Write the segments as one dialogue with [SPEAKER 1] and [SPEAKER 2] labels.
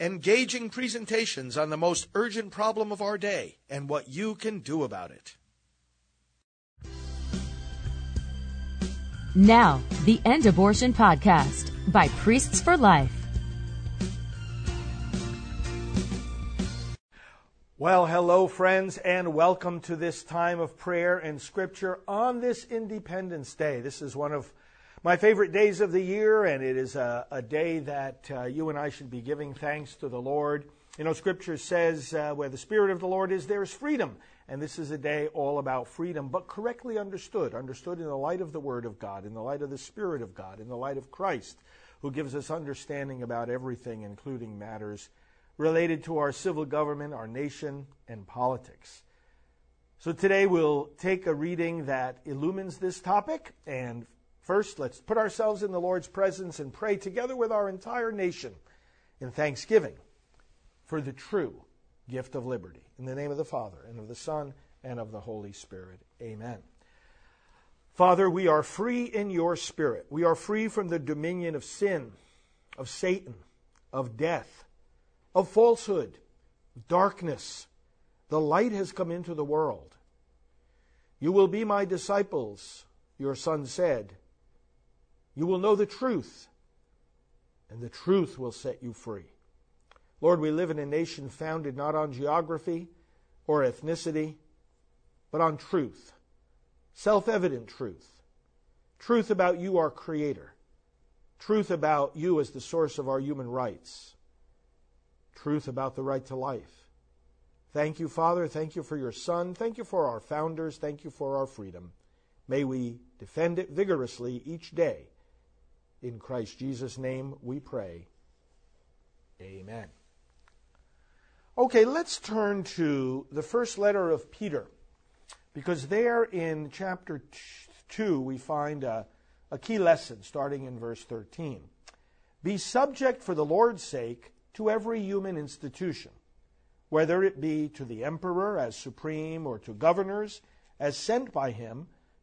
[SPEAKER 1] engaging presentations on the most urgent problem of our day and what you can do about it.
[SPEAKER 2] Now, the End Abortion Podcast by Priests for Life.
[SPEAKER 1] Well, hello, friends, and welcome to this time of prayer and scripture on this Independence Day. This is one of my favorite days of the year, and it is a, a day that uh, you and I should be giving thanks to the Lord. You know, Scripture says, uh, where the Spirit of the Lord is, there is freedom. And this is a day all about freedom, but correctly understood, understood in the light of the Word of God, in the light of the Spirit of God, in the light of Christ, who gives us understanding about everything, including matters related to our civil government, our nation, and politics. So today we'll take a reading that illumines this topic and First, let's put ourselves in the Lord's presence and pray together with our entire nation in thanksgiving for the true gift of liberty. In the name of the Father, and of the Son, and of the Holy Spirit. Amen. Father, we are free in your Spirit. We are free from the dominion of sin, of Satan, of death, of falsehood, darkness. The light has come into the world. You will be my disciples, your Son said. You will know the truth, and the truth will set you free. Lord, we live in a nation founded not on geography or ethnicity, but on truth, self evident truth. Truth about you, our Creator. Truth about you as the source of our human rights. Truth about the right to life. Thank you, Father. Thank you for your Son. Thank you for our founders. Thank you for our freedom. May we defend it vigorously each day in Christ Jesus' name we pray. Amen. Okay, let's turn to the first letter of Peter, because there in chapter 2 we find a, a key lesson starting in verse 13. Be subject for the Lord's sake to every human institution, whether it be to the emperor as supreme or to governors as sent by him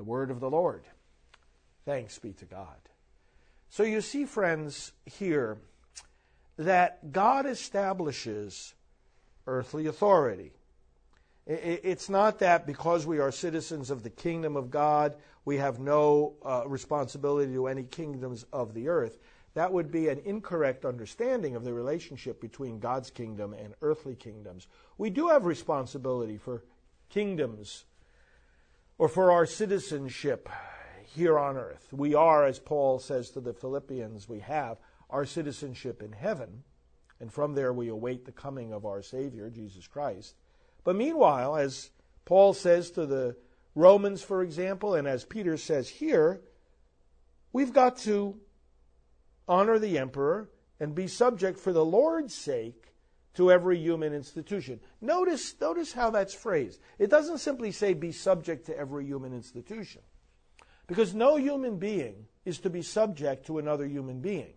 [SPEAKER 1] The word of the Lord. Thanks be to God. So you see, friends, here that God establishes earthly authority. It's not that because we are citizens of the kingdom of God, we have no uh, responsibility to any kingdoms of the earth. That would be an incorrect understanding of the relationship between God's kingdom and earthly kingdoms. We do have responsibility for kingdoms or for our citizenship here on earth. We are, as Paul says to the Philippians, we have our citizenship in heaven, and from there we await the coming of our Savior, Jesus Christ. But meanwhile, as Paul says to the Romans, for example, and as Peter says here, we've got to honor the emperor and be subject for the Lord's sake to every human institution. Notice, notice how that's phrased. It doesn't simply say be subject to every human institution. Because no human being is to be subject to another human being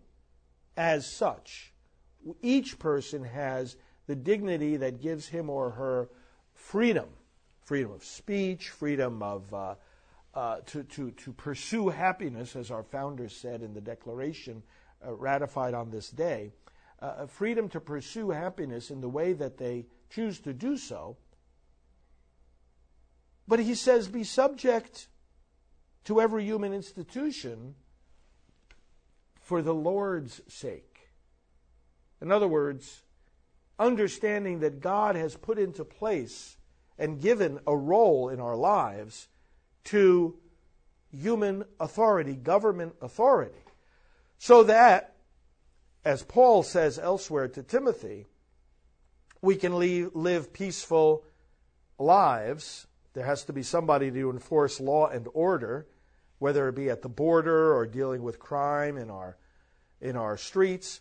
[SPEAKER 1] as such. Each person has the dignity that gives him or her freedom freedom of speech, freedom of. Uh, uh, to, to, to pursue happiness, as our founders said in the Declaration uh, ratified on this day, uh, freedom to pursue happiness in the way that they choose to do so. But he says, be subject to every human institution for the Lord's sake. In other words, understanding that God has put into place and given a role in our lives to human authority, government authority, so that, as Paul says elsewhere to Timothy, we can live peaceful lives. There has to be somebody to enforce law and order whether it be at the border or dealing with crime in our, in our streets.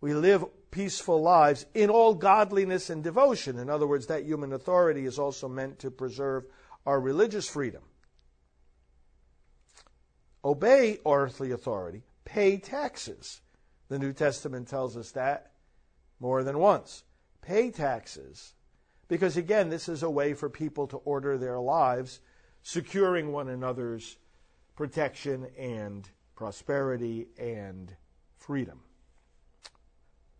[SPEAKER 1] we live peaceful lives in all godliness and devotion. In other words, that human authority is also meant to preserve our religious freedom. Obey earthly authority, pay taxes. The New Testament tells us that more than once. Pay taxes. Because again, this is a way for people to order their lives, securing one another's protection and prosperity and freedom.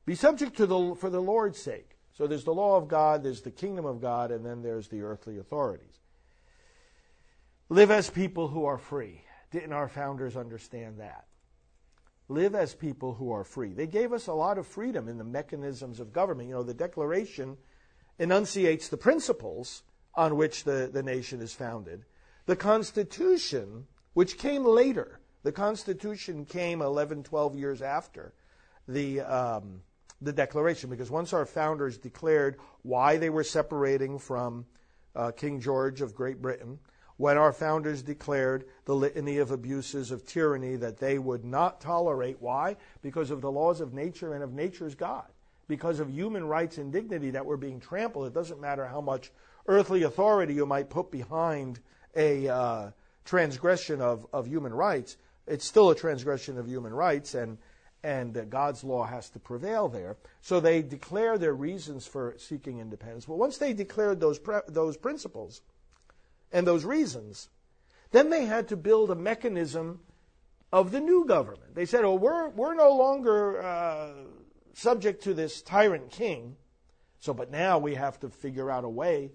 [SPEAKER 1] Be subject to the for the Lord's sake. So there's the law of God, there's the kingdom of God, and then there's the earthly authorities. Live as people who are free. Didn't our founders understand that? Live as people who are free. They gave us a lot of freedom in the mechanisms of government. You know, the Declaration enunciates the principles on which the, the nation is founded. The Constitution, which came later, the Constitution came 11, 12 years after the, um, the Declaration, because once our founders declared why they were separating from uh, King George of Great Britain, when our founders declared the litany of abuses of tyranny that they would not tolerate. Why? Because of the laws of nature and of nature's God. Because of human rights and dignity that were being trampled. It doesn't matter how much earthly authority you might put behind a uh, transgression of, of human rights. It's still a transgression of human rights, and and uh, God's law has to prevail there. So they declare their reasons for seeking independence. Well, once they declared those pre- those principles and those reasons, then they had to build a mechanism of the new government. They said, "Oh, we're we're no longer uh, subject to this tyrant king, so but now we have to figure out a way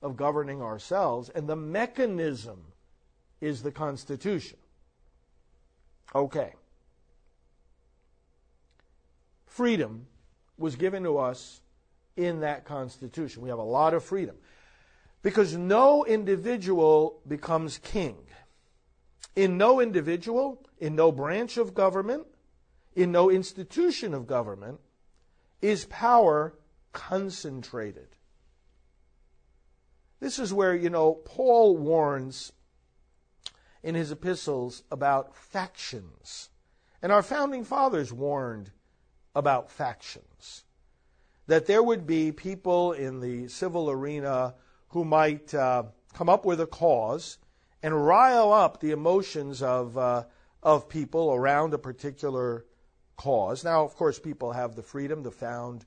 [SPEAKER 1] of governing ourselves, and the mechanism is the Constitution." Okay freedom was given to us in that Constitution. We have a lot of freedom. Because no individual becomes king. In no individual, in no branch of government, in no institution of government, is power concentrated. This is where, you know, Paul warns in his epistles about factions. And our founding fathers warned about factions. That there would be people in the civil arena who might uh, come up with a cause and rile up the emotions of, uh, of people around a particular cause. Now, of course, people have the freedom to found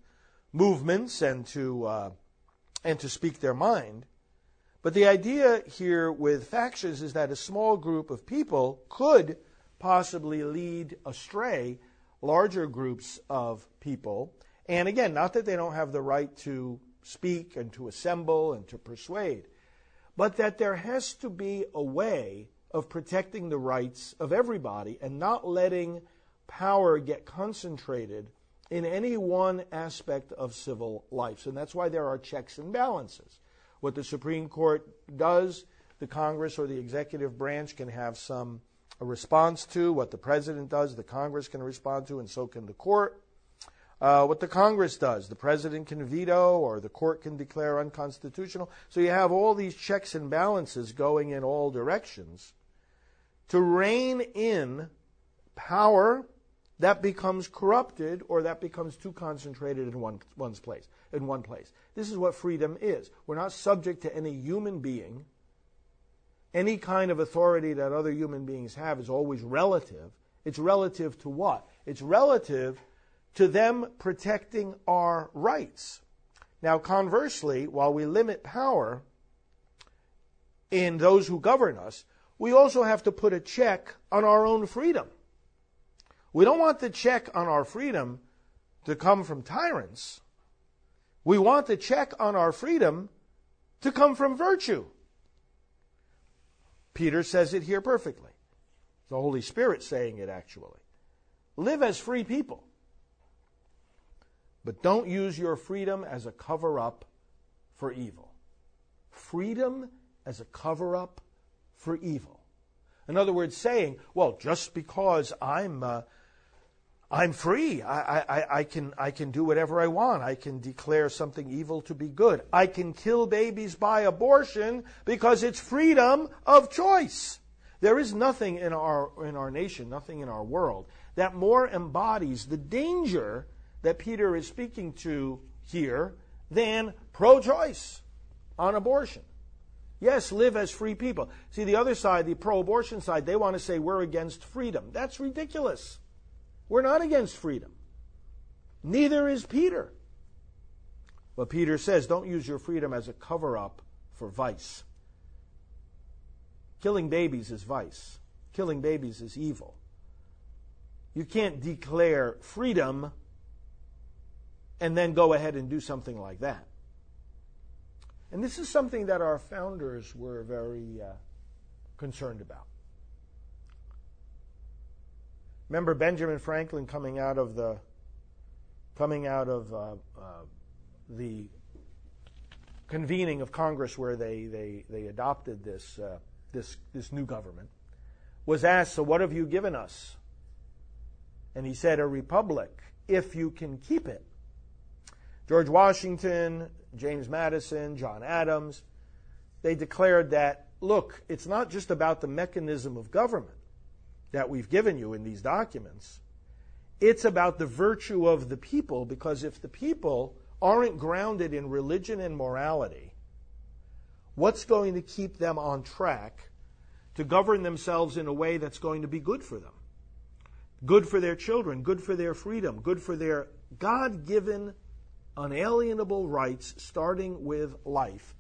[SPEAKER 1] movements and to, uh, and to speak their mind. But the idea here with factions is that a small group of people could possibly lead astray larger groups of people. And again, not that they don't have the right to speak and to assemble and to persuade, but that there has to be a way of protecting the rights of everybody and not letting power get concentrated in any one aspect of civil life. And that's why there are checks and balances. What the Supreme Court does, the Congress or the executive branch can have some response to. What the president does, the Congress can respond to, and so can the court. Uh, what the Congress does, the president can veto or the court can declare unconstitutional. So you have all these checks and balances going in all directions to rein in power that becomes corrupted or that becomes too concentrated in one, one's place in one place. This is what freedom is. We're not subject to any human being any kind of authority that other human beings have is always relative. It's relative to what? It's relative to them protecting our rights. Now, conversely, while we limit power in those who govern us, we also have to put a check on our own freedom. We don't want the check on our freedom to come from tyrants. We want the check on our freedom to come from virtue. Peter says it here perfectly. The Holy Spirit saying it actually. Live as free people. But don't use your freedom as a cover up for evil. Freedom as a cover up for evil. In other words, saying, well, just because I'm uh, I'm free. I, I, I, can, I can do whatever I want. I can declare something evil to be good. I can kill babies by abortion because it's freedom of choice. There is nothing in our, in our nation, nothing in our world that more embodies the danger that Peter is speaking to here than pro choice on abortion. Yes, live as free people. See, the other side, the pro abortion side, they want to say we're against freedom. That's ridiculous. We're not against freedom. Neither is Peter. But Peter says don't use your freedom as a cover up for vice. Killing babies is vice, killing babies is evil. You can't declare freedom and then go ahead and do something like that. And this is something that our founders were very uh, concerned about. Remember Benjamin Franklin coming out of the coming out of uh, uh, the convening of Congress where they, they, they adopted this, uh, this, this new government, was asked, So what have you given us? And he said, A republic, if you can keep it. George Washington, James Madison, John Adams, they declared that, look, it's not just about the mechanism of government that we've given you in these documents. It's about the virtue of the people, because if the people aren't grounded in religion and morality, what's going to keep them on track to govern themselves in a way that's going to be good for them? Good for their children, good for their freedom, good for their God given, unalienable rights, starting with life.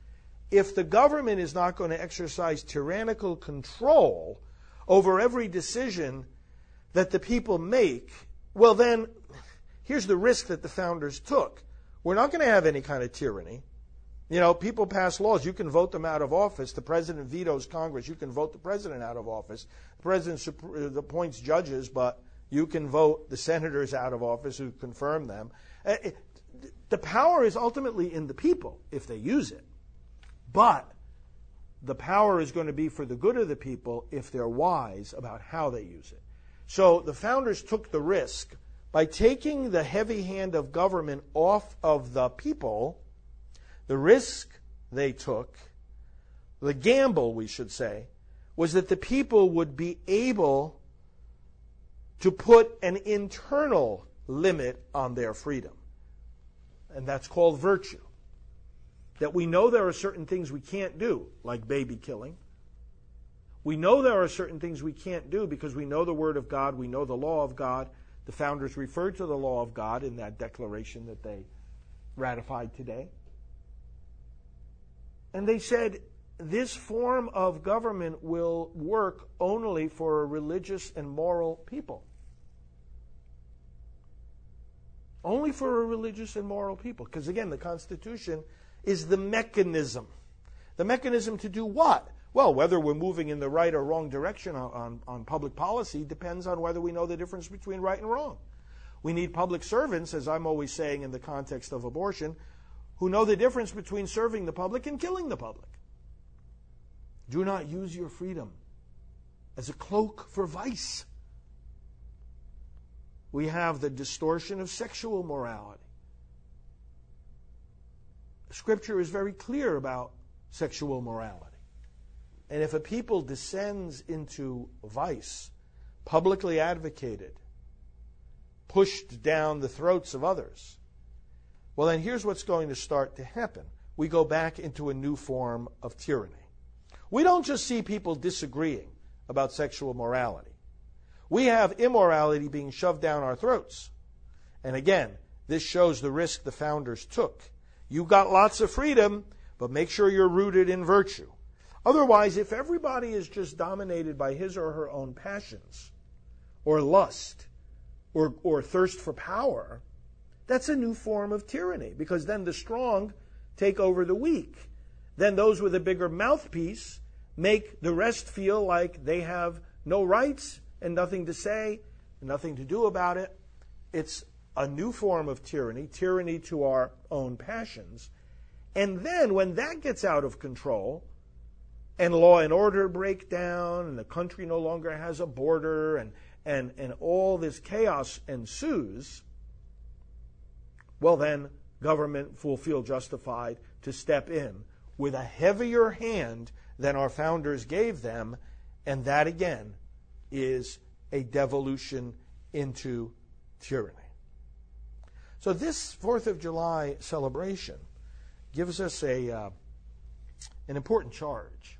[SPEAKER 1] If the government is not going to exercise tyrannical control over every decision that the people make, well, then here's the risk that the founders took. We're not going to have any kind of tyranny. You know, people pass laws. You can vote them out of office. The president vetoes Congress. You can vote the president out of office. The president uh, appoints judges, but you can vote the senators out of office who confirm them. The power is ultimately in the people if they use it. But the power is going to be for the good of the people if they're wise about how they use it. So the founders took the risk by taking the heavy hand of government off of the people, the risk they took, the gamble, we should say, was that the people would be able to put an internal limit on their freedom. And that's called virtue. That we know there are certain things we can't do, like baby killing. We know there are certain things we can't do because we know the Word of God, we know the law of God, the founders referred to the law of God in that declaration that they ratified today. And they said this form of government will work only for a religious and moral people. Only for a religious and moral people. Because again, the Constitution is the mechanism. The mechanism to do what? Well, whether we're moving in the right or wrong direction on, on, on, public policy depends on whether we know the difference between right and wrong. We need public servants, as I'm always saying in the context of abortion, who know the difference between serving the public and killing the public. Do not use your freedom as a cloak for vice. We have the distortion of sexual morality. Scripture is very clear about sexual morality. And if a people descends into vice, publicly advocated, pushed down the throats of others, well, then here's what's going to start to happen. We go back into a new form of tyranny. We don't just see people disagreeing about sexual morality. We have immorality being shoved down our throats. And again, this shows the risk the founders took. You've got lots of freedom, but make sure you're rooted in virtue. Otherwise, if everybody is just dominated by his or her own passions, or lust, or, or thirst for power, that's a new form of tyranny because then the strong take over the weak. Then those with a bigger mouthpiece make the rest feel like they have no rights and nothing to say, nothing to do about it. It's a new form of tyranny, tyranny to our own passions. And then when that gets out of control, and law and order break down, and the country no longer has a border, and, and, and all this chaos ensues, well, then government will feel justified to step in with a heavier hand than our founders gave them, and that again is a devolution into tyranny. So this 4th of July celebration gives us a, uh, an important charge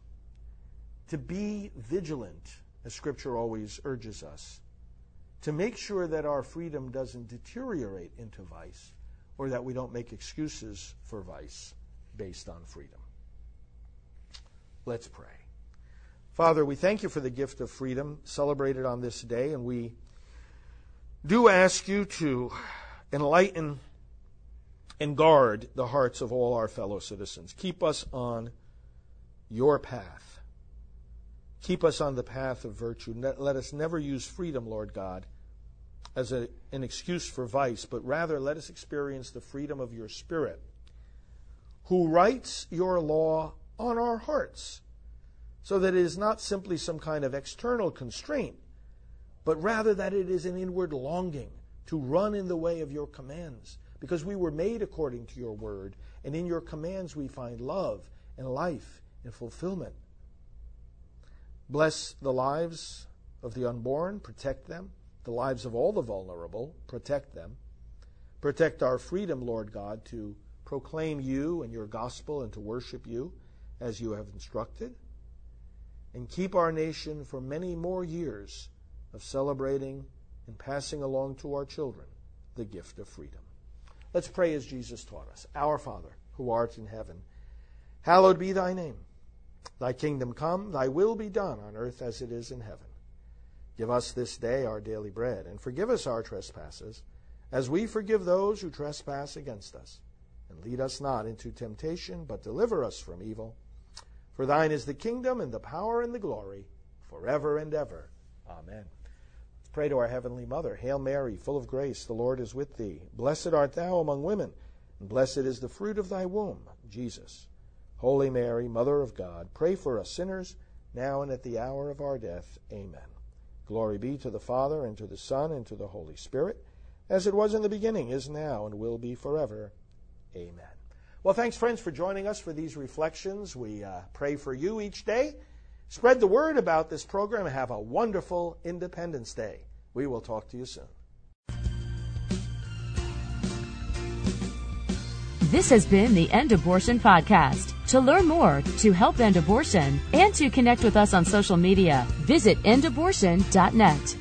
[SPEAKER 1] to be vigilant, as Scripture always urges us, to make sure that our freedom doesn't deteriorate into vice or that we don't make excuses for vice based on freedom. Let's pray. Father, we thank you for the gift of freedom celebrated on this day, and we do ask you to enlighten and guard the hearts of all our fellow citizens. Keep us on your path. Keep us on the path of virtue. Let us never use freedom, Lord God, as a, an excuse for vice, but rather let us experience the freedom of your Spirit, who writes your law on our hearts, so that it is not simply some kind of external constraint, but rather that it is an inward longing to run in the way of your commands, because we were made according to your word, and in your commands we find love and life and fulfillment. Bless the lives of the unborn, protect them. The lives of all the vulnerable, protect them. Protect our freedom, Lord God, to proclaim you and your gospel and to worship you as you have instructed. And keep our nation for many more years of celebrating and passing along to our children the gift of freedom. Let's pray as Jesus taught us. Our Father, who art in heaven, hallowed be thy name. Thy kingdom come, thy will be done on earth as it is in heaven. Give us this day our daily bread, and forgive us our trespasses, as we forgive those who trespass against us. And lead us not into temptation, but deliver us from evil. For thine is the kingdom, and the power, and the glory, forever and ever. Amen. Let's Pray to our Heavenly Mother. Hail Mary, full of grace, the Lord is with thee. Blessed art thou among women, and blessed is the fruit of thy womb, Jesus. Holy Mary, Mother of God, pray for us sinners, now and at the hour of our death. Amen. Glory be to the Father, and to the Son, and to the Holy Spirit, as it was in the beginning, is now, and will be forever. Amen. Well, thanks, friends, for joining us for these reflections. We uh, pray for you each day. Spread the word about this program and have a wonderful Independence Day. We will talk to you soon.
[SPEAKER 2] This has been the End Abortion Podcast. To learn more, to help end abortion, and to connect with us on social media, visit endabortion.net.